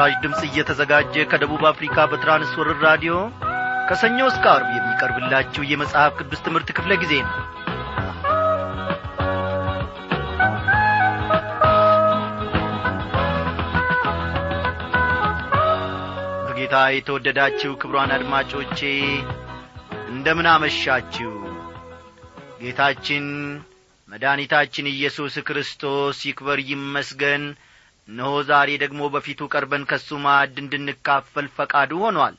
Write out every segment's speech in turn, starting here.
ይህ ምስራች ድምፅ እየተዘጋጀ ከደቡብ አፍሪካ በትራንስወርር ራዲዮ ከሰኞ እስከ አርብ የሚቀርብላችሁ የመጽሐፍ ቅዱስ ትምህርት ክፍለ ጊዜ ነው። በጌታ የተወደዳችሁ ክብሯን አድማጮቼ እንደምን አመሻችሁ። ጌታችን መድኃኒታችን ኢየሱስ ክርስቶስ ይክበር ይመስገን እነሆ ዛሬ ደግሞ በፊቱ ቀርበን ከሱ ማዕድ እንድንካፈል ፈቃዱ ሆኗል።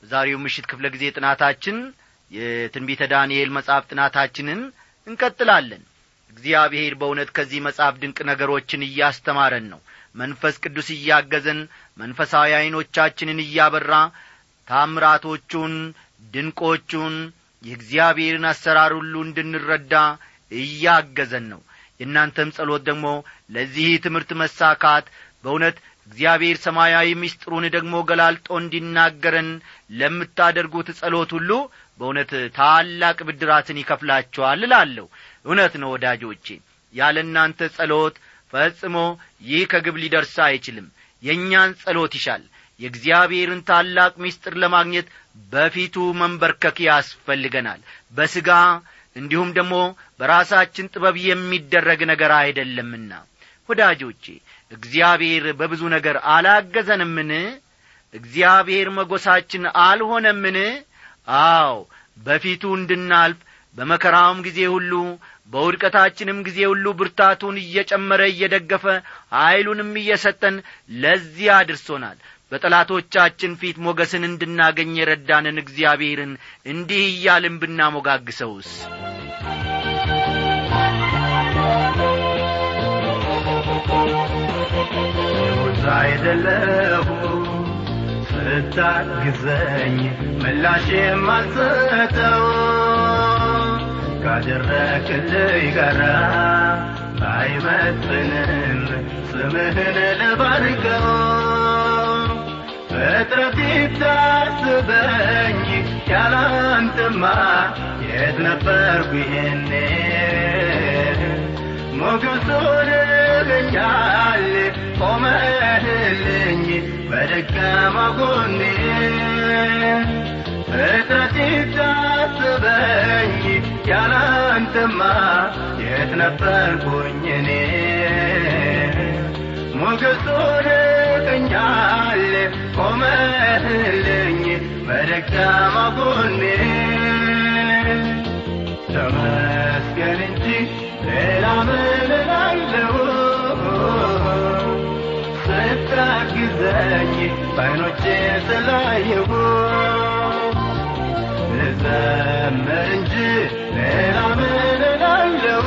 በዛሬው ምሽት ክፍለ ጊዜ ጥናታችን የትንቢተ ዳንኤል መጽሐፍ ጥናታችንን እንቀጥላለን። እግዚአብሔር በእውነት ከዚህ መጽሐፍ ድንቅ ነገሮችን እያስተማረን ነው። መንፈስ ቅዱስ እያገዘን መንፈሳዊ ዐይኖቻችንን እያበራ ታምራቶቹን ድንቆቹን የእግዚአብሔርን አሰራር ሁሉ እንድንረዳ እያገዘን ነው። የእናንተም ጸሎት ደግሞ ለዚህ ትምህርት መሳካት በእውነት እግዚአብሔር ሰማያዊ ምስጢሩን ደግሞ ገላልጦ እንዲናገረን ለምታደርጉት ጸሎት ሁሉ በእውነት ታላቅ ብድራትን ይከፍላችኋል እላለሁ። እውነት ነው ወዳጆቼ ያለ እናንተ ጸሎት ፈጽሞ ይህ ከግብ ሊደርስ አይችልም። የእኛን ጸሎት ይሻል። የእግዚአብሔርን ታላቅ ምስጢር ለማግኘት በፊቱ መንበርከክ ያስፈልገናል። በሥጋ እንዲሁም ደግሞ በራሳችን ጥበብ የሚደረግ ነገር አይደለምና ወዳጆቼ እግዚአብሔር በብዙ ነገር አላገዘንምን? እግዚአብሔር መጐሳችን አልሆነምን? አዎ በፊቱ እንድናልፍ በመከራውም ጊዜ ሁሉ በውድቀታችንም ጊዜ ሁሉ ብርታቱን እየጨመረ እየደገፈ ኀይሉንም እየሰጠን ለዚህ አድርሶናል። በጠላቶቻችን ፊት ሞገስን እንድናገኝ የረዳንን እግዚአብሔርን እንዲህ እያልን ብናሞጋግሰውስ ሙዛ አይደለሁ ስታግዘኝ ምላሽ የማልሰጠው ካደረክልኝ ጋራ ባይመጥንም ስምህን ልባርከው። ፍጥረት ይታስበኝ ያላንተማ የት ነበርኩ ይሄኔ ሞገሱን ልኛል ቆመህልኝ በደካማ ጎኔ ፍጥረት ይታስበኝ ያላንተማ የት ነበርኩኝ እኔ ሞገሱን ልኛል ቆመህልኝ በደካማ ጎኔ ስታግዘኝ በዓይኖቼ ስላየሁ ልዘምር እንጂ ሌላ ምን እላለሁ?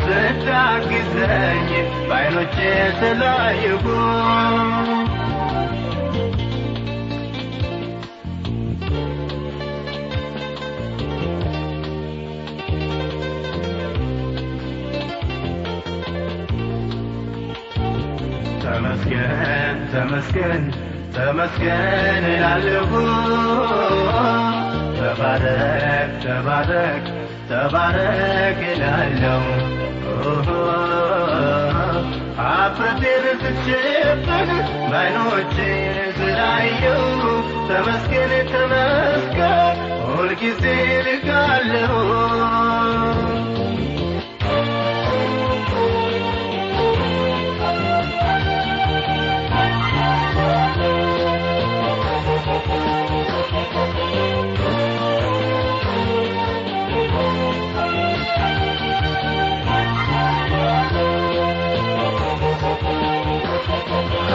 ስታግዘኝ በዓይኖቼ ስላየሁ ተመስገን ተመስገን ተመስገን እላለሁ። ተባረክ ተባረክ ተባረክ እላለሁ። አፍረቴን ስችብን በዓይኖቼ ስላየው ተመስገን ተመስገን ሁልጊዜ ልካለሁ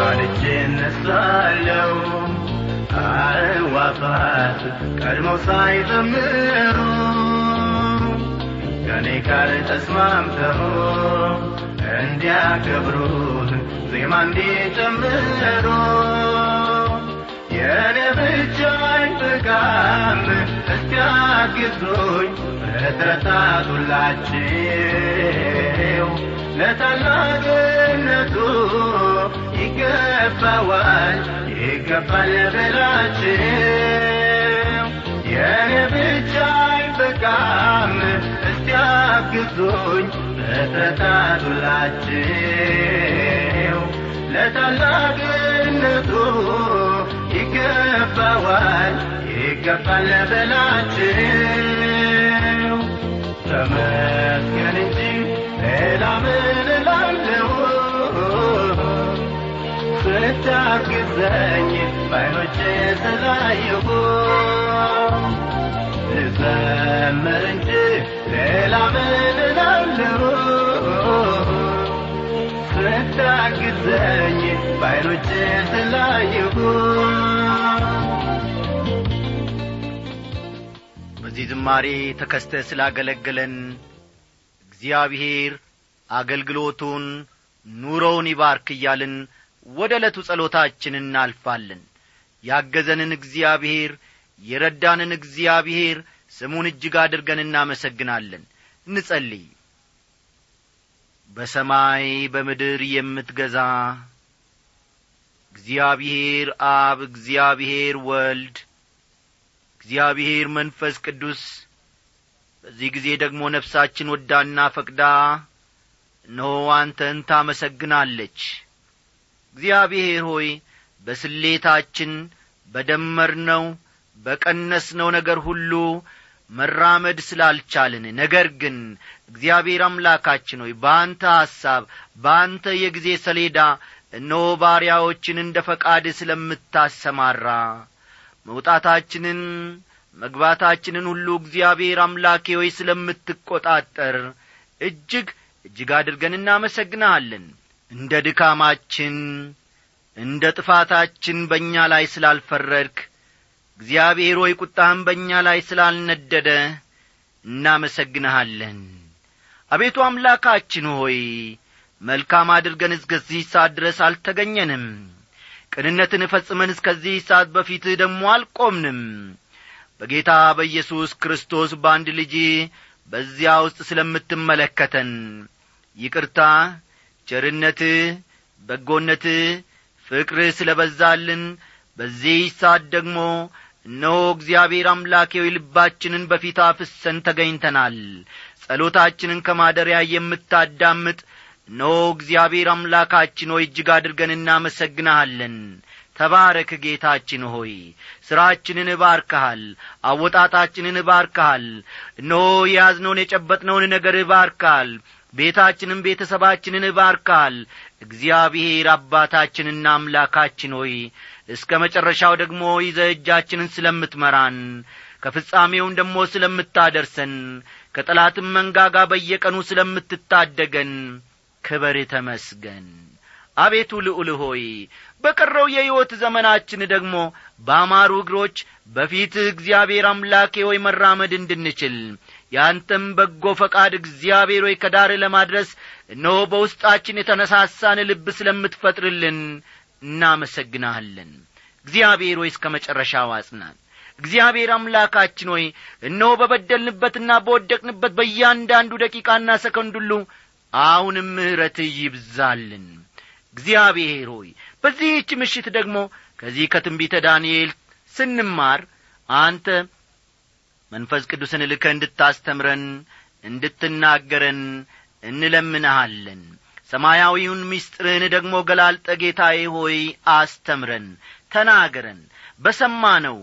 አልጄ እነሳለሁ። አዕዋፋት ቀድመው ሳይዘምሩ ከኔ ጋር ተስማምተው እንዲያከብሩት ዜማ እንዲጨምሩ የእኔ ብቻ አይበቃም እስኪያግዙኝ ፍጥረታት ሁላቸው ለታላቅነቱ ይገባዋል ይገባል በላቸው የእኔ ብቻ አይበቃም። እስቲ አግዙኝ ፍጥረታት ሁላችሁ ታላቅነቱ ይገባዋል። ይገባል በላቸው ተመስገን እንጂ ሌላ ምን ስታግዘኝ ባይኖቼ ስላየሁ ልዘምር እንጂ ሌላ ምን እላለሁ? ስታግዘኝ ባይኖቼ ስላየሁ በዚህ ዝማሬ ተከስተ ስላገለገለን እግዚአብሔር አገልግሎቱን ኑሮውን ይባርክ እያልን ወደ ዕለቱ ጸሎታችን እናልፋለን። ያገዘንን እግዚአብሔር የረዳንን እግዚአብሔር ስሙን እጅግ አድርገን እናመሰግናለን። እንጸልይ። በሰማይ በምድር የምትገዛ እግዚአብሔር አብ እግዚአብሔር ወልድ እግዚአብሔር መንፈስ ቅዱስ በዚህ ጊዜ ደግሞ ነፍሳችን ወዳና ፈቅዳ እነሆ አንተን ታመሰግናለች እግዚአብሔር ሆይ በስሌታችን በደመርነው በቀነስነው ነገር ሁሉ መራመድ ስላልቻልን ነገር ግን እግዚአብሔር አምላካችን ሆይ በአንተ ሐሳብ በአንተ የጊዜ ሰሌዳ እነሆ ባሪያዎችን እንደ ፈቃድ ስለምታሰማራ መውጣታችንን መግባታችንን ሁሉ እግዚአብሔር አምላኬ ሆይ ስለምትቈጣጠር እጅግ እጅግ አድርገን እናመሰግንሃለን እንደ ድካማችን እንደ ጥፋታችን በእኛ ላይ ስላልፈረድክ እግዚአብሔር ሆይ ቁጣህም በእኛ ላይ ስላልነደደ እናመሰግንሃለን። አቤቱ አምላካችን ሆይ መልካም አድርገን እስከዚህ ሰዓት ድረስ አልተገኘንም። ቅንነትን ፈጽመን እስከዚህ ሰዓት በፊትህ ደግሞ አልቆምንም። በጌታ በኢየሱስ ክርስቶስ በአንድ ልጅ በዚያ ውስጥ ስለምትመለከተን ይቅርታ ቸርነትህ በጎነትህ ፍቅርህ ስለ በዛልን በዚህ ሰዓት ደግሞ እነሆ እግዚአብሔር አምላኬዊ ልባችንን በፊት አፍሰን ተገኝተናል። ጸሎታችንን ከማደሪያ የምታዳምጥ እነሆ እግዚአብሔር አምላካችን ሆይ እጅግ አድርገን እናመሰግንሃለን። ተባረክ ጌታችን ሆይ ሥራችንን እባርከሃል አወጣጣችንን እባርከሃል። እነሆ የያዝነውን የጨበጥነውን ነገር እባርከሃል ቤታችንም ቤተሰባችንን እባርካል እግዚአብሔር አባታችንና አምላካችን ሆይ እስከ መጨረሻው ደግሞ ይዘ እጃችንን ስለምትመራን ከፍጻሜውን ደግሞ ስለምታደርሰን ከጠላትም መንጋጋ በየቀኑ ስለምትታደገን ክበር ተመስገን። አቤቱ ልዑል ሆይ በቀረው የሕይወት ዘመናችን ደግሞ በአማሩ እግሮች በፊትህ እግዚአብሔር አምላኬ ሆይ መራመድ እንድንችል ያንተም በጎ ፈቃድ እግዚአብሔር ሆይ ከዳር ለማድረስ እነሆ በውስጣችን የተነሳሳን ልብ ስለምትፈጥርልን እናመሰግናሃለን። እግዚአብሔር ሆይ እስከ መጨረሻው አጽናን እግዚአብሔር አምላካችን ሆይ እነሆ በበደልንበትና በወደቅንበት በእያንዳንዱ ደቂቃና ሰከንድ ሁሉ አሁንም ምሕረትህ ይብዛልን። እግዚአብሔር ሆይ በዚህች ምሽት ደግሞ ከዚህ ከትንቢተ ዳንኤል ስንማር አንተ መንፈስ ቅዱስን ልከ እንድታስተምረን እንድትናገረን እንለምንሃለን። ሰማያዊውን ምስጢርህን ደግሞ ገላልጠ ጌታዬ ሆይ አስተምረን ተናገረን። በሰማነው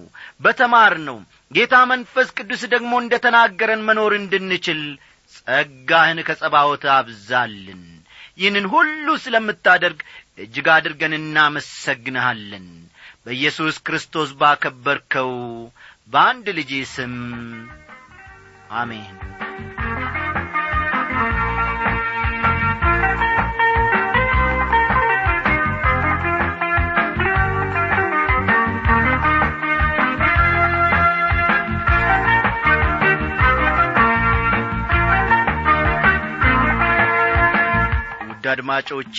በተማርነው ጌታ መንፈስ ቅዱስ ደግሞ እንደ ተናገረን መኖር እንድንችል ጸጋህን ከጸባዖት አብዛልን። ይህንን ሁሉ ስለምታደርግ እጅግ አድርገን እናመሰግንሃለን። በኢየሱስ ክርስቶስ ባከበርከው በአንድ ልጅ ስም አሜን። አድማጮቼ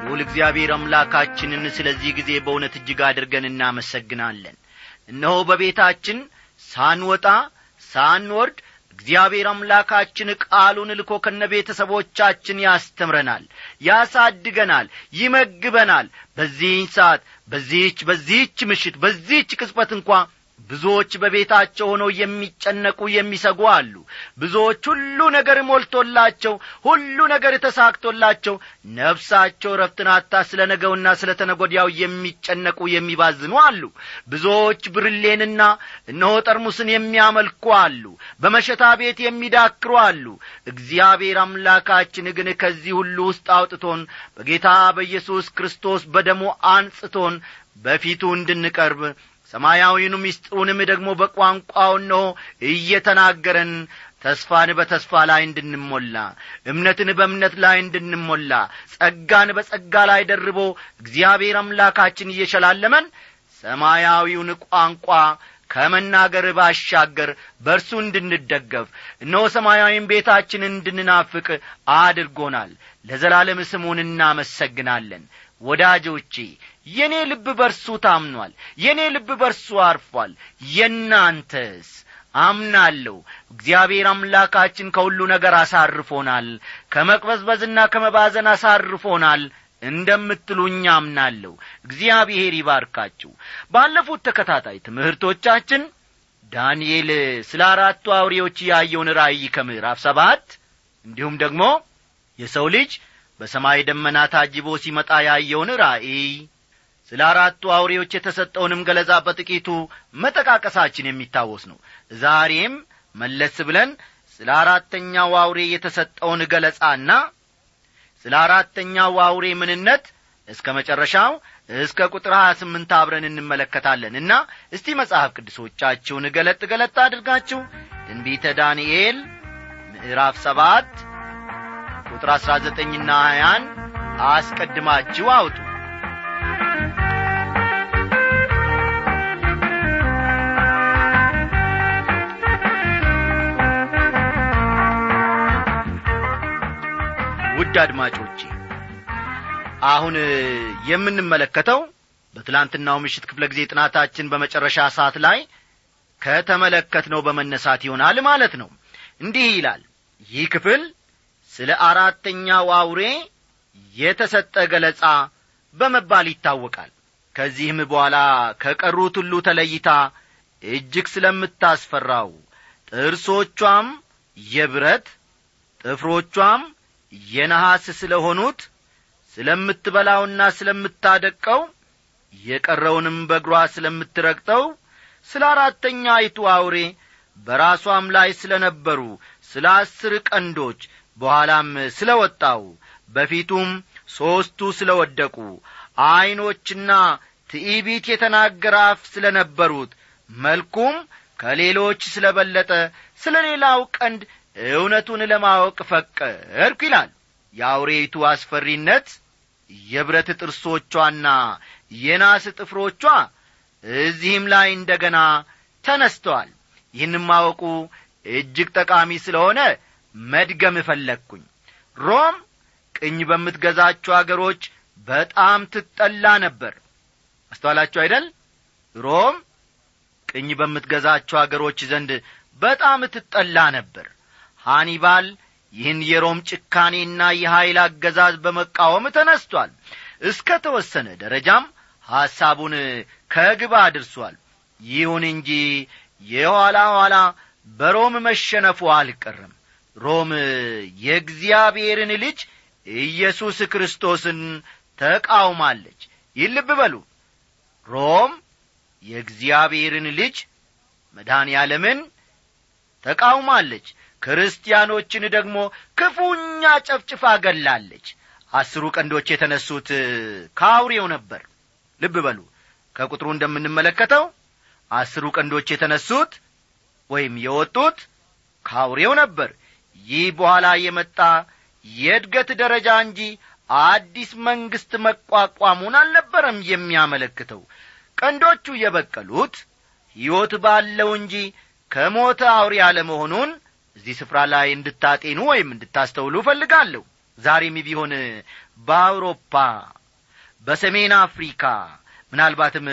ልዑል እግዚአብሔር አምላካችንን ስለዚህ ጊዜ በእውነት እጅግ አድርገን እናመሰግናለን እነሆ በቤታችን ሳንወጣ ሳንወርድ እግዚአብሔር አምላካችን ቃሉን ልኮ ከነ ቤተሰቦቻችን ያስተምረናል ያሳድገናል ይመግበናል። በዚህኝ ሰዓት በዚህች በዚህች ምሽት በዚህች ቅጽበት እንኳ ብዙዎች በቤታቸው ሆነው የሚጨነቁ የሚሰጉ አሉ። ብዙዎች ሁሉ ነገር ሞልቶላቸው ሁሉ ነገር ተሳክቶላቸው ነፍሳቸው ረፍትን አታ ስለ ነገውና ስለ ተነጐዲያው የሚጨነቁ የሚባዝኑ አሉ። ብዙዎች ብርሌንና እነሆ ጠርሙስን የሚያመልኩ አሉ። በመሸታ ቤት የሚዳክሩ አሉ። እግዚአብሔር አምላካችን ግን ከዚህ ሁሉ ውስጥ አውጥቶን በጌታ በኢየሱስ ክርስቶስ በደሞ አንጽቶን በፊቱ እንድንቀርብ ሰማያዊኑ ምስጢሩንም ደግሞ በቋንቋው ነው እየተናገረን ተስፋን በተስፋ ላይ እንድንሞላ እምነትን በእምነት ላይ እንድንሞላ ጸጋን በጸጋ ላይ ደርቦ እግዚአብሔር አምላካችን እየሸላለመን ሰማያዊውን ቋንቋ ከመናገር ባሻገር በእርሱ እንድንደገፍ እነሆ ሰማያዊን ቤታችንን እንድንናፍቅ አድርጎናል። ለዘላለም ስሙን እናመሰግናለን። ወዳጆቼ የእኔ ልብ በርሱ ታምኗል የእኔ ልብ በርሱ አርፏል። የናንተስ አምናለሁ። እግዚአብሔር አምላካችን ከሁሉ ነገር አሳርፎናል ከመቅበዝበዝና ከመባዘን አሳርፎናል እንደምትሉኝ አምናለሁ። እግዚአብሔር ይባርካችሁ። ባለፉት ተከታታይ ትምህርቶቻችን ዳንኤል ስለ አራቱ አውሬዎች ያየውን ራእይ ከምዕራፍ ሰባት እንዲሁም ደግሞ የሰው ልጅ በሰማይ ደመና ታጅቦ ሲመጣ ያየውን ራእይ ስለ አራቱ አውሬዎች የተሰጠውንም ገለጻ በጥቂቱ መጠቃቀሳችን የሚታወስ ነው። ዛሬም መለስ ብለን ስለ አራተኛው አውሬ የተሰጠውን ገለጻና ስለ አራተኛው አውሬ ምንነት እስከ መጨረሻው እስከ ቁጥር ሀያ ስምንት አብረን እንመለከታለን እና እስቲ መጽሐፍ ቅዱሶቻችሁን ገለጥ ገለጥ አድርጋችሁ ትንቢተ ዳንኤል ምዕራፍ ሰባት ቁጥር አሥራ ዘጠኝና ሀያን አስቀድማችሁ አውጡ ውድ አድማጮቼ አሁን የምንመለከተው በትላንትናው ምሽት ክፍለ ጊዜ ጥናታችን በመጨረሻ ሰዓት ላይ ከተመለከትነው በመነሳት ይሆናል ማለት ነው። እንዲህ ይላል። ይህ ክፍል ስለ አራተኛው አውሬ የተሰጠ ገለጻ በመባል ይታወቃል። ከዚህም በኋላ ከቀሩት ሁሉ ተለይታ እጅግ ስለምታስፈራው ጥርሶቿም የብረት ጥፍሮቿም የነሐስ ስለ ሆኑት ስለምትበላውና ስለምታደቀው የቀረውንም በእግሯ ስለምትረግጠው ስለ አራተኛይቱ አውሬ በራሷም ላይ ስለ ነበሩ ስለ አስር ቀንዶች በኋላም ስለ ወጣው በፊቱም ሦስቱ ስለ ወደቁ ዐይኖችና ትዕቢት የተናገረ ስለ ነበሩት መልኩም ከሌሎች ስለ በለጠ ስለ ሌላው ቀንድ እውነቱን ለማወቅ ፈቀድኩ ይላል። የአውሬይቱ አስፈሪነት የብረት ጥርሶቿና የናስ ጥፍሮቿ እዚህም ላይ እንደ ገና ተነስተዋል። ይህንም ማወቁ እጅግ ጠቃሚ ስለሆነ መድገም እፈለግኩኝ ሮም ቅኝ በምትገዛቸው አገሮች በጣም ትጠላ ነበር። አስተዋላችሁ አይደል? ሮም ቅኝ በምትገዛቸው አገሮች ዘንድ በጣም ትጠላ ነበር። ሃኒባል ይህን የሮም ጭካኔና የኀይል አገዛዝ በመቃወም ተነስቷል። እስከ ተወሰነ ደረጃም ሐሳቡን ከግባ አድርሷል። ይሁን እንጂ የኋላ ኋላ በሮም መሸነፉ አልቀረም። ሮም የእግዚአብሔርን ልጅ ኢየሱስ ክርስቶስን ተቃውማለች። ይህ በሉ። ሮም የእግዚአብሔርን ልጅ መድኃኔ ዓለምን ተቃውማለች። ክርስቲያኖችን ደግሞ ክፉኛ ጨፍጭፋ ገላለች። አስሩ ቀንዶች የተነሱት ከአውሬው ነበር። ልብ በሉ። ከቁጥሩ እንደምንመለከተው አስሩ ቀንዶች የተነሱት ወይም የወጡት ከአውሬው ነበር። ይህ በኋላ የመጣ የእድገት ደረጃ እንጂ አዲስ መንግሥት መቋቋሙን አልነበረም የሚያመለክተው። ቀንዶቹ የበቀሉት ሕይወት ባለው እንጂ ከሞተ አውሬ አለመሆኑን እዚህ ስፍራ ላይ እንድታጤኑ ወይም እንድታስተውሉ እፈልጋለሁ። ዛሬም ቢሆን በአውሮፓ በሰሜን አፍሪካ ምናልባትም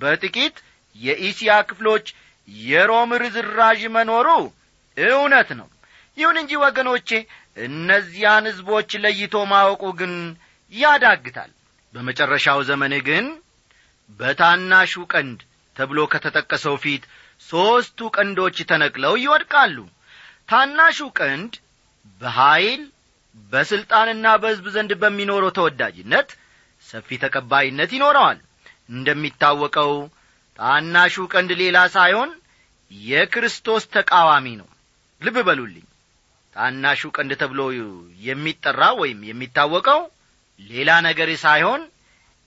በጥቂት የኢስያ ክፍሎች የሮም ርዝራዥ መኖሩ እውነት ነው። ይሁን እንጂ ወገኖቼ እነዚያን ሕዝቦች ለይቶ ማወቁ ግን ያዳግታል። በመጨረሻው ዘመን ግን በታናሹ ቀንድ ተብሎ ከተጠቀሰው ፊት ሦስቱ ቀንዶች ተነቅለው ይወድቃሉ። ታናሹ ቀንድ በኀይል በሥልጣንና በሕዝብ ዘንድ በሚኖረው ተወዳጅነት ሰፊ ተቀባይነት ይኖረዋል። እንደሚታወቀው ታናሹ ቀንድ ሌላ ሳይሆን የክርስቶስ ተቃዋሚ ነው። ልብ በሉልኝ ታናሹ ቀንድ ተብሎ የሚጠራ ወይም የሚታወቀው ሌላ ነገር ሳይሆን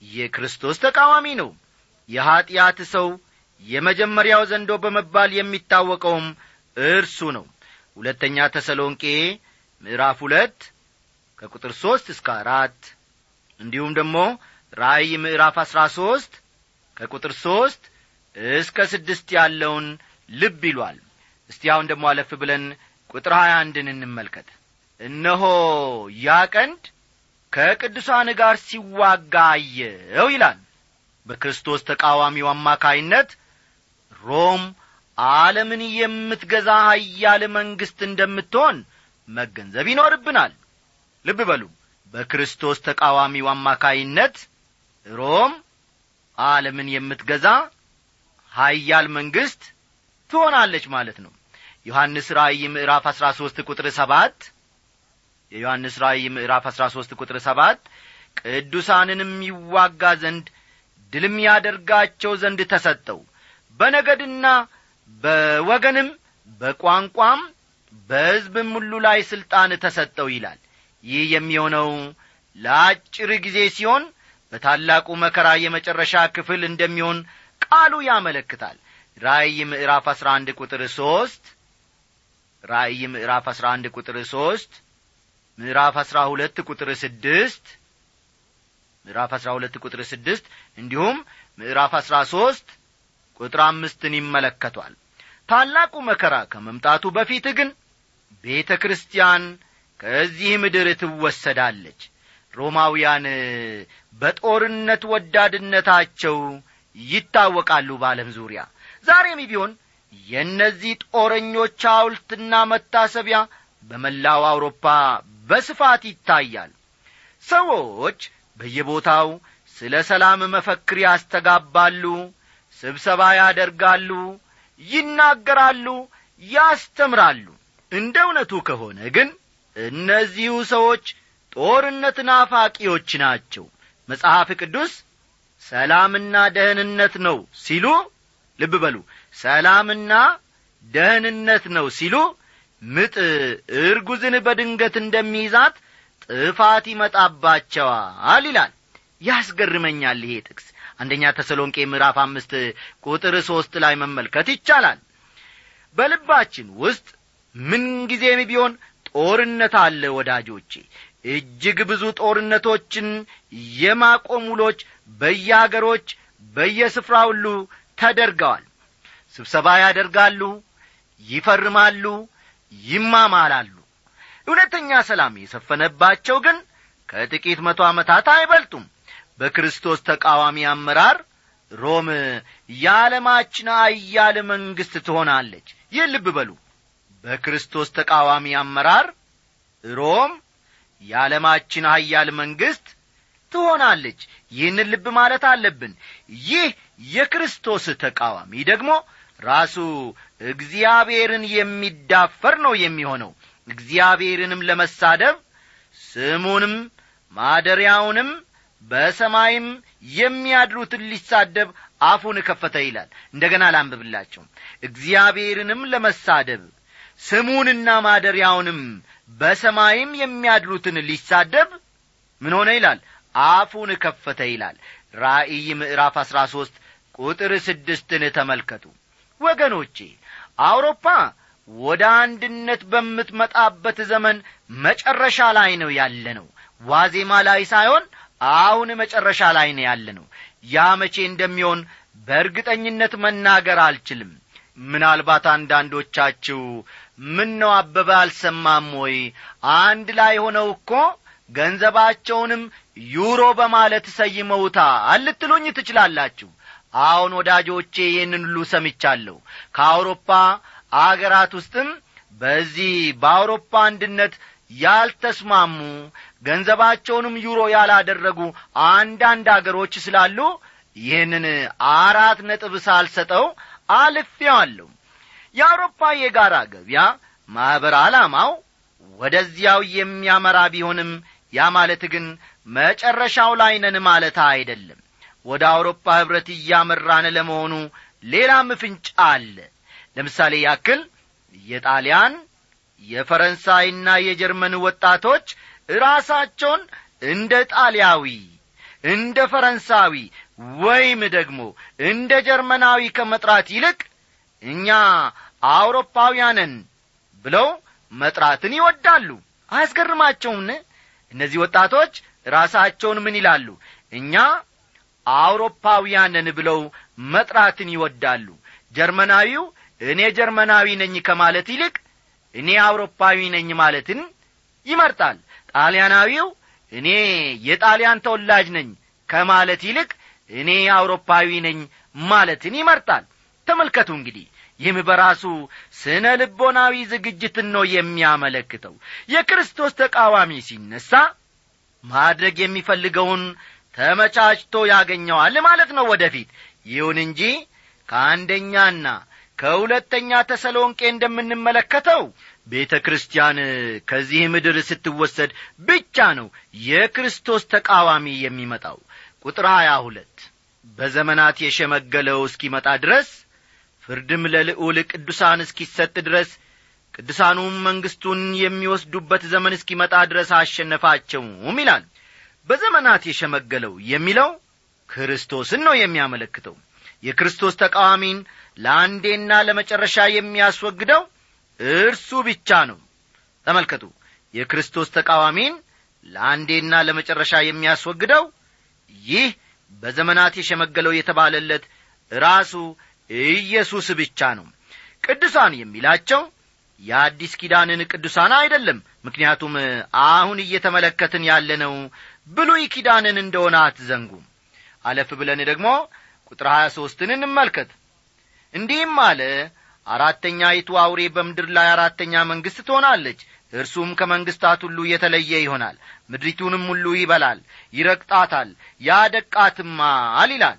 የክርስቶስ ተቃዋሚ ነው። የኀጢአት ሰው የመጀመሪያው ዘንዶ በመባል የሚታወቀውም እርሱ ነው። ሁለተኛ ተሰሎንቄ ምዕራፍ ሁለት ከቁጥር ሦስት እስከ አራት እንዲሁም ደግሞ ራእይ ምዕራፍ አሥራ ሦስት ከቁጥር ሦስት እስከ ስድስት ያለውን ልብ ይሏል። እስቲ አሁን ደግሞ አለፍ ብለን ቁጥር ሀያ አንድን እንመልከት። እነሆ ያ ቀንድ ከቅዱሳን ጋር ሲዋጋ አየው ይላል። በክርስቶስ ተቃዋሚው አማካይነት ሮም ዓለምን የምትገዛ ሀያል መንግሥት እንደምትሆን መገንዘብ ይኖርብናል። ልብ በሉ። በክርስቶስ ተቃዋሚው አማካይነት ሮም ዓለምን የምትገዛ ሀያል መንግሥት ትሆናለች ማለት ነው ዮሐንስ ራእይ ምዕራፍ አሥራ ሦስት ቁጥር ሰባት። የዮሐንስ ራእይ ምዕራፍ አሥራ ሦስት ቁጥር ሰባት። ቅዱሳንንም ይዋጋ ዘንድ ድልም ያደርጋቸው ዘንድ ተሰጠው። በነገድና በወገንም በቋንቋም በሕዝብም ሁሉ ላይ ሥልጣን ተሰጠው ይላል። ይህ የሚሆነው ለአጭር ጊዜ ሲሆን በታላቁ መከራ የመጨረሻ ክፍል እንደሚሆን ቃሉ ያመለክታል። ራእይ ምዕራፍ አሥራ አንድ ቁጥር ሦስት ራእይ ምዕራፍ አሥራ አንድ ቁጥር ሦስት ምዕራፍ አሥራ ሁለት ቁጥር ስድስት ምዕራፍ አሥራ ሁለት ቁጥር ስድስት እንዲሁም ምዕራፍ አሥራ ሦስት ቁጥር አምስትን ይመለከቷል። ታላቁ መከራ ከመምጣቱ በፊት ግን ቤተ ክርስቲያን ከዚህ ምድር ትወሰዳለች። ሮማውያን በጦርነት ወዳድነታቸው ይታወቃሉ በዓለም ዙሪያ። ዛሬም ቢሆን የእነዚህ ጦረኞች ሐውልትና መታሰቢያ በመላው አውሮፓ በስፋት ይታያል። ሰዎች በየቦታው ስለ ሰላም መፈክር ያስተጋባሉ ስብሰባ ያደርጋሉ ይናገራሉ ያስተምራሉ። እንደ እውነቱ ከሆነ ግን እነዚሁ ሰዎች ጦርነት ናፋቂዎች ናቸው። መጽሐፍ ቅዱስ ሰላምና ደህንነት ነው ሲሉ ልብ በሉ። ሰላምና ደህንነት ነው ሲሉ ምጥ እርጉዝን በድንገት እንደሚይዛት ጥፋት ይመጣባቸዋል ይላል። ያስገርመኛል ይሄ ጥቅስ። አንደኛ ተሰሎንቄ ምዕራፍ አምስት ቁጥር ሦስት ላይ መመልከት ይቻላል። በልባችን ውስጥ ምንጊዜም ቢሆን ጦርነት አለ ወዳጆቼ። እጅግ ብዙ ጦርነቶችን የማቆም ውሎች በየአገሮች በየስፍራ ሁሉ ተደርገዋል። ስብሰባ ያደርጋሉ ይፈርማሉ ይማማላሉ። እውነተኛ ሰላም የሰፈነባቸው ግን ከጥቂት መቶ ዓመታት አይበልጡም። በክርስቶስ ተቃዋሚ አመራር ሮም የዓለማችን አያል መንግሥት ትሆናለች። ይህ ልብ በሉ። በክርስቶስ ተቃዋሚ አመራር ሮም የዓለማችን ሀያል መንግሥት ትሆናለች ይህንን ልብ ማለት አለብን። ይህ የክርስቶስ ተቃዋሚ ደግሞ ራሱ እግዚአብሔርን የሚዳፈር ነው የሚሆነው። እግዚአብሔርንም ለመሳደብ ስሙንም ማደሪያውንም በሰማይም የሚያድሩትን ሊሳደብ አፉን ከፈተ ይላል። እንደ ገና ላንብብላቸው እግዚአብሔርንም ለመሳደብ ስሙንና ማደሪያውንም በሰማይም የሚያድሩትን ሊሳደብ ምን ሆነ ይላል አፉን ከፈተ ይላል። ራእይ ምዕራፍ አሥራ ሦስት ቁጥር ስድስትን ተመልከቱ። ወገኖቼ አውሮፓ ወደ አንድነት በምትመጣበት ዘመን መጨረሻ ላይ ነው ያለ ነው ዋዜማ ላይ ሳይሆን አሁን መጨረሻ ላይ ነው ያለ ነው ያ መቼ እንደሚሆን በእርግጠኝነት መናገር አልችልም። ምናልባት አንዳንዶቻችሁ ምን ነው አበበ አልሰማም ወይ? አንድ ላይ ሆነው እኮ ገንዘባቸውንም ዩሮ በማለት ሰይመውታል ልትሉኝ ትችላላችሁ። አሁን ወዳጆቼ ይህንን ሁሉ ሰምቻለሁ። ከአውሮፓ አገራት ውስጥም በዚህ በአውሮፓ አንድነት ያልተስማሙ ገንዘባቸውንም ዩሮ ያላደረጉ አንዳንድ አገሮች ስላሉ ይህንን አራት ነጥብ ሳልሰጠው አልፌዋለሁ። የአውሮፓ የጋራ ገበያ ማኅበር ዓላማው ወደዚያው የሚያመራ ቢሆንም ያ ማለት ግን መጨረሻው ላይ ማለት አይደለም። ወደ አውሮፓ ኅብረት እያመራን ለመሆኑ ሌላም ፍንጫ አለ። ለምሳሌ ያክል የጣሊያን የፈረንሳይና የጀርመን ወጣቶች ራሳቸውን እንደ ጣሊያዊ እንደ ፈረንሳዊ ወይም ደግሞ እንደ ጀርመናዊ ከመጥራት ይልቅ እኛ አውሮፓውያንን ብለው መጥራትን ይወዳሉ። አያስገርማቸውምን እነዚህ ወጣቶች ራሳቸውን ምን ይላሉ? እኛ አውሮፓውያንን ብለው መጥራትን ይወዳሉ። ጀርመናዊው እኔ ጀርመናዊ ነኝ ከማለት ይልቅ እኔ አውሮፓዊ ነኝ ማለትን ይመርጣል። ጣሊያናዊው እኔ የጣሊያን ተወላጅ ነኝ ከማለት ይልቅ እኔ አውሮፓዊ ነኝ ማለትን ይመርጣል። ተመልከቱ እንግዲህ ይህም በራሱ ስነ ልቦናዊ ዝግጅትን ነው የሚያመለክተው። የክርስቶስ ተቃዋሚ ሲነሣ ማድረግ የሚፈልገውን ተመቻችቶ ያገኘዋል ማለት ነው ወደፊት። ይሁን እንጂ ከአንደኛና ከሁለተኛ ተሰሎንቄ እንደምንመለከተው ቤተ ክርስቲያን ከዚህ ምድር ስትወሰድ ብቻ ነው የክርስቶስ ተቃዋሚ የሚመጣው። ቁጥር ሀያ ሁለት በዘመናት የሸመገለው እስኪመጣ ድረስ ፍርድም ለልዑል ቅዱሳን እስኪሰጥ ድረስ ቅዱሳኑም መንግሥቱን የሚወስዱበት ዘመን እስኪመጣ ድረስ አሸነፋቸውም ይላል። በዘመናት የሸመገለው የሚለው ክርስቶስን ነው የሚያመለክተው። የክርስቶስ ተቃዋሚን ለአንዴና ለመጨረሻ የሚያስወግደው እርሱ ብቻ ነው። ተመልከቱ። የክርስቶስ ተቃዋሚን ለአንዴና ለመጨረሻ የሚያስወግደው ይህ በዘመናት የሸመገለው የተባለለት ራሱ ኢየሱስ ብቻ ነው። ቅዱሳን የሚላቸው የአዲስ ኪዳንን ቅዱሳን አይደለም። ምክንያቱም አሁን እየተመለከትን ያለነው ብሉይ ኪዳንን እንደሆነ አትዘንጉ አለፍ ብለን ደግሞ ቁጥር ሀያ ሦስትን እንመልከት። እንዲህም አለ አራተኛይቱ አውሬ በምድር ላይ አራተኛ መንግሥት ትሆናለች። እርሱም ከመንግሥታት ሁሉ የተለየ ይሆናል። ምድሪቱንም ሁሉ ይበላል ይረግጣታል ያደቃትማል ይላል።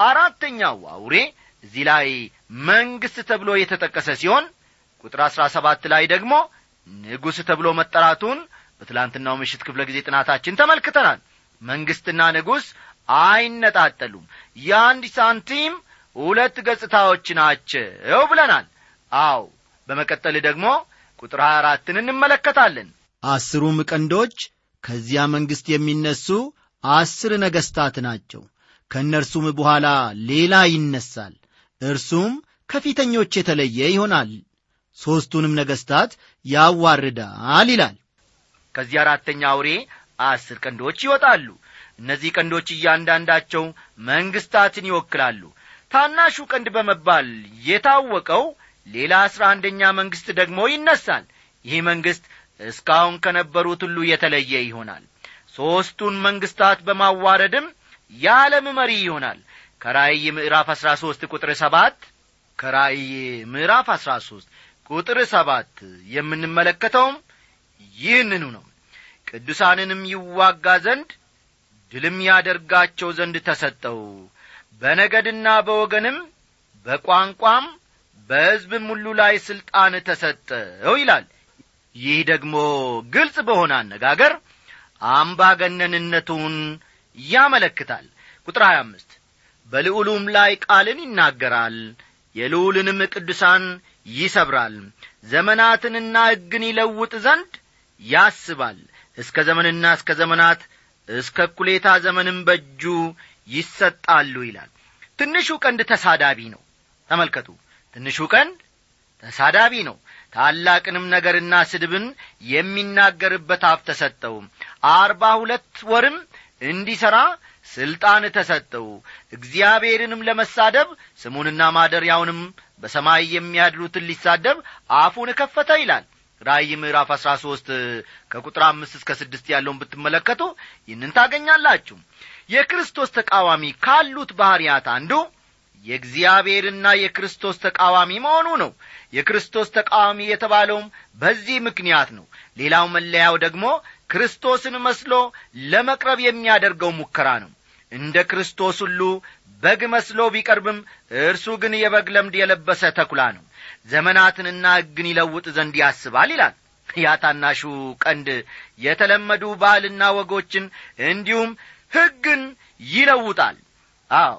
አራተኛው አውሬ እዚህ ላይ መንግሥት ተብሎ የተጠቀሰ ሲሆን ቁጥር አሥራ ሰባት ላይ ደግሞ ንጉሥ ተብሎ መጠራቱን በትላንትናው ምሽት ክፍለ ጊዜ ጥናታችን ተመልክተናል። መንግሥትና ንጉሥ አይነጣጠሉም። የአንድ ሳንቲም ሁለት ገጽታዎች ናቸው ብለናል። አው በመቀጠል ደግሞ ቁጥር ሀያ አራትን እንመለከታለን። አስሩም ቀንዶች ከዚያ መንግሥት የሚነሱ አስር ነገሥታት ናቸው። ከእነርሱም በኋላ ሌላ ይነሳል እርሱም ከፊተኞች የተለየ ይሆናል። ሦስቱንም ነገሥታት ያዋርዳል ይላል። ከዚህ አራተኛ አውሬ አስር ቀንዶች ይወጣሉ። እነዚህ ቀንዶች እያንዳንዳቸው መንግሥታትን ይወክላሉ። ታናሹ ቀንድ በመባል የታወቀው ሌላ አስራ አንደኛ መንግሥት ደግሞ ይነሳል ይህ መንግሥት እስካሁን ከነበሩት ሁሉ የተለየ ይሆናል። ሦስቱን መንግሥታት በማዋረድም የዓለም መሪ ይሆናል ከራእይ ምዕራፍ አሥራ ሦስት ቁጥር ሰባት ከራእይ ምዕራፍ አሥራ ሦስት ቁጥር ሰባት የምንመለከተውም ይህንኑ ነው። ቅዱሳንንም ይዋጋ ዘንድ ድልም ያደርጋቸው ዘንድ ተሰጠው። በነገድና በወገንም በቋንቋም በሕዝብም ሁሉ ላይ ሥልጣን ተሰጠው ይላል። ይህ ደግሞ ግልጽ በሆነ አነጋገር አምባገነንነቱን ያመለክታል። ቁጥር 25 በልዑሉም ላይ ቃልን ይናገራል የልዑልንም ቅዱሳን ይሰብራል። ዘመናትንና ሕግን ይለውጥ ዘንድ ያስባል። እስከ ዘመንና እስከ ዘመናት እስከ እኩሌታ ዘመንም በእጁ ይሰጣሉ ይላል። ትንሹ ቀንድ ተሳዳቢ ነው። ተመልከቱ ትንሹ ቀንድ ተሳዳቢ ነው። ታላቅንም ነገርና ስድብን የሚናገርበት አፍ ተሰጠው። አርባ ሁለት ወርም እንዲሠራ ሥልጣን ተሰጠው። እግዚአብሔርንም ለመሳደብ ስሙንና ማደሪያውንም በሰማይ የሚያድሩትን ሊሳደብ አፉን ከፈተ ይላል። ራእይ ምዕራፍ አሥራ ሦስት ከቁጥር አምስት እስከ ስድስት ያለውን ብትመለከቱ ይህንን ታገኛላችሁ። የክርስቶስ ተቃዋሚ ካሉት ባሕርያት አንዱ የእግዚአብሔርና የክርስቶስ ተቃዋሚ መሆኑ ነው። የክርስቶስ ተቃዋሚ የተባለውም በዚህ ምክንያት ነው። ሌላው መለያው ደግሞ ክርስቶስን መስሎ ለመቅረብ የሚያደርገው ሙከራ ነው እንደ ክርስቶስ ሁሉ በግ መስሎ ቢቀርብም እርሱ ግን የበግ ለምድ የለበሰ ተኩላ ነው። ዘመናትንና ሕግን ይለውጥ ዘንድ ያስባል ይላል። ያ ታናሹ ቀንድ የተለመዱ ባህልና ወጎችን እንዲሁም ሕግን ይለውጣል። አዎ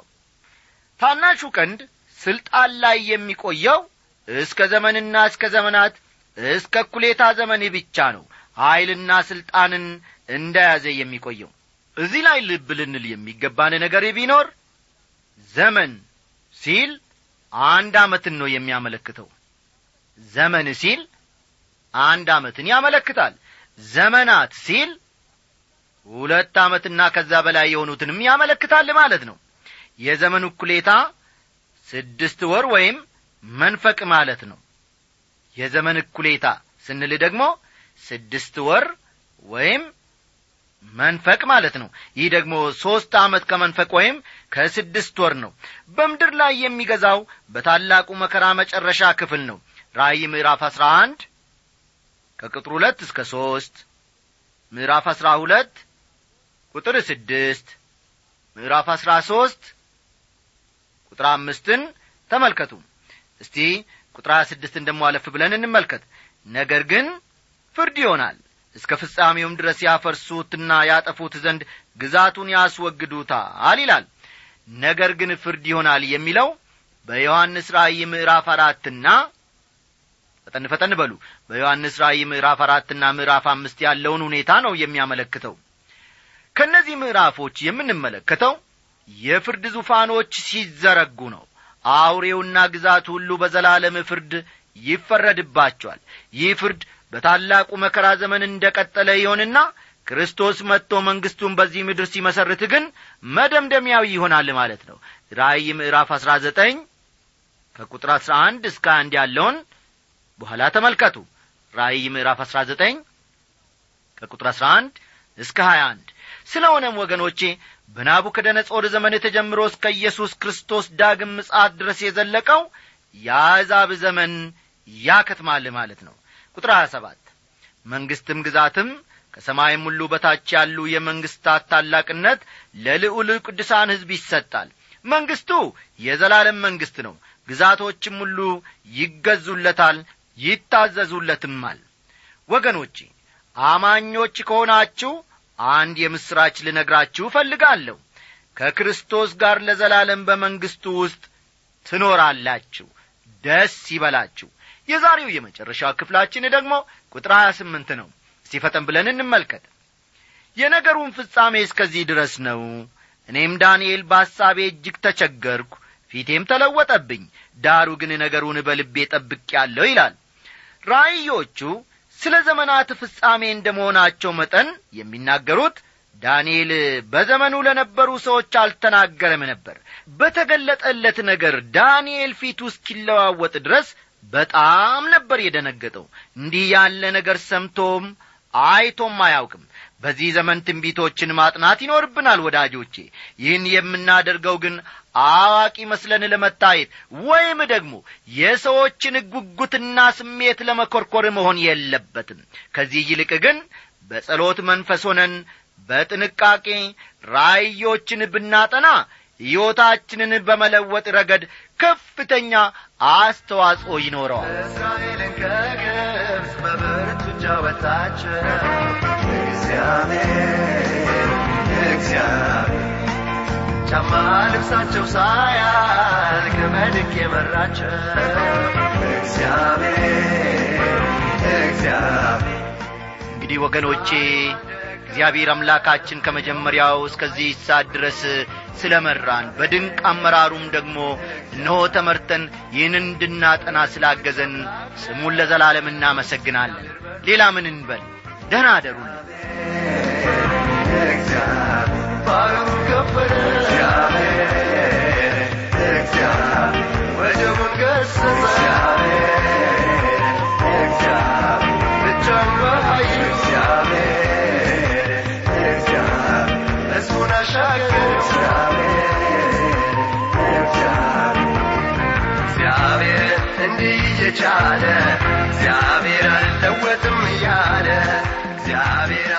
ታናሹ ቀንድ ስልጣን ላይ የሚቆየው እስከ ዘመንና እስከ ዘመናት እስከ እኩሌታ ዘመን ብቻ ነው። ኀይልና ሥልጣንን እንደያዘ የሚቆየው እዚህ ላይ ልብ ልንል የሚገባን ነገር ቢኖር ዘመን ሲል አንድ ዓመትን ነው የሚያመለክተው። ዘመን ሲል አንድ ዓመትን ያመለክታል። ዘመናት ሲል ሁለት ዓመትና ከዛ በላይ የሆኑትንም ያመለክታል ማለት ነው። የዘመን እኩሌታ ስድስት ወር ወይም መንፈቅ ማለት ነው። የዘመን እኩሌታ ስንል ደግሞ ስድስት ወር ወይም መንፈቅ ማለት ነው። ይህ ደግሞ ሦስት ዓመት ከመንፈቅ ወይም ከስድስት ወር ነው። በምድር ላይ የሚገዛው በታላቁ መከራ መጨረሻ ክፍል ነው። ራእይ ምዕራፍ አሥራ አንድ ከቁጥር ሁለት እስከ ሦስት ምዕራፍ አሥራ ሁለት ቁጥር ስድስት። ምዕራፍ አሥራ ሦስት ቁጥር አምስትን ተመልከቱ። እስቲ ቁጥር ሀያ ስድስትን ደሞ አለፍ ብለን እንመልከት። ነገር ግን ፍርድ ይሆናል እስከ ፍጻሜውም ድረስ ያፈርሱትና ያጠፉት ዘንድ ግዛቱን ያስወግዱታል ይላል። ነገር ግን ፍርድ ይሆናል የሚለው በዮሐንስ ራእይ ምዕራፍ አራትና ፈጠን ፈጠን በሉ። በዮሐንስ ራእይ ምዕራፍ አራትና ምዕራፍ አምስት ያለውን ሁኔታ ነው የሚያመለክተው። ከእነዚህ ምዕራፎች የምንመለከተው የፍርድ ዙፋኖች ሲዘረጉ ነው። አውሬውና ግዛቱ ሁሉ በዘላለም ፍርድ ይፈረድባቸዋል። ይህ ፍርድ በታላቁ መከራ ዘመን እንደ ቀጠለ ይሆንና ክርስቶስ መጥቶ መንግሥቱን በዚህ ምድር ሲመሰርት ግን መደምደሚያዊ ይሆናል ማለት ነው። ራእይ ምዕራፍ አሥራ ዘጠኝ ከቁጥር አሥራ አንድ እስከ አንድ ያለውን በኋላ ተመልከቱ። ራእይ ምዕራፍ አሥራ ዘጠኝ ከቁጥር አሥራ አንድ እስከ ሀያ አንድ ስለሆነም ወገኖቼ በናቡከደነጾር ዘመን ተጀምሮ እስከ ኢየሱስ ክርስቶስ ዳግም ምጽአት ድረስ የዘለቀው የአሕዛብ ዘመን ያከትማል ማለት ነው ቁጥር ሀያ ሰባት መንግሥትም ግዛትም ከሰማይም ሁሉ በታች ያሉ የመንግሥታት ታላቅነት ለልዑል ቅዱሳን ሕዝብ ይሰጣል። መንግሥቱ የዘላለም መንግሥት ነው። ግዛቶችም ሁሉ ይገዙለታል ይታዘዙለትማል። ወገኖቼ አማኞች ከሆናችሁ አንድ የምሥራች ልነግራችሁ እፈልጋለሁ። ከክርስቶስ ጋር ለዘላለም በመንግሥቱ ውስጥ ትኖራላችሁ። ደስ ይበላችሁ የዛሬው የመጨረሻው ክፍላችን ደግሞ ቁጥር ሀያ ስምንት ነው። ሲፈጠን ብለን እንመልከት። የነገሩን ፍጻሜ እስከዚህ ድረስ ነው። እኔም ዳንኤል በሐሳቤ እጅግ ተቸገርኩ ፊቴም ተለወጠብኝ ዳሩ ግን ነገሩን በልቤ ጠብቅ ያለው ይላል። ራእዮቹ ስለ ዘመናት ፍጻሜ እንደ መሆናቸው መጠን የሚናገሩት ዳንኤል በዘመኑ ለነበሩ ሰዎች አልተናገረም ነበር። በተገለጠለት ነገር ዳንኤል ፊቱ እስኪለዋወጥ ድረስ በጣም ነበር የደነገጠው። እንዲህ ያለ ነገር ሰምቶም አይቶም አያውቅም። በዚህ ዘመን ትንቢቶችን ማጥናት ይኖርብናል ወዳጆቼ። ይህን የምናደርገው ግን አዋቂ መስለን ለመታየት ወይም ደግሞ የሰዎችን ጉጉትና ስሜት ለመኰርኰር መሆን የለበትም። ከዚህ ይልቅ ግን በጸሎት መንፈስ ሆነን በጥንቃቄ ራእዮችን ብናጠና ሕይወታችንን በመለወጥ ረገድ ከፍተኛ አስተዋጽኦ ይኖረዋል። እስራኤልን ከግብፅ በብርቱ እጅ አወጣቸው እግዚአብሔር እግዚአብሔር ጫማ ልብሳቸው ሳያልቅ በድንቅ የመራቸው እግዚአብሔር እግዚአብሔር። እንግዲህ ወገኖቼ እግዚአብሔር አምላካችን ከመጀመሪያው እስከዚህ ሰዓት ድረስ ስለ መራን በድንቅ አመራሩም ደግሞ እነሆ ተመርተን ይህን እንድናጠና ስላገዘን ስሙን ለዘላለም እናመሰግናለን። ሌላ ምን እንበል? ደህና አደሩን ባህሩ እግዚአብሔር እንዲህ እየቻለ እግዚአብሔር አልለወጥም እያለ እግዚአብሔር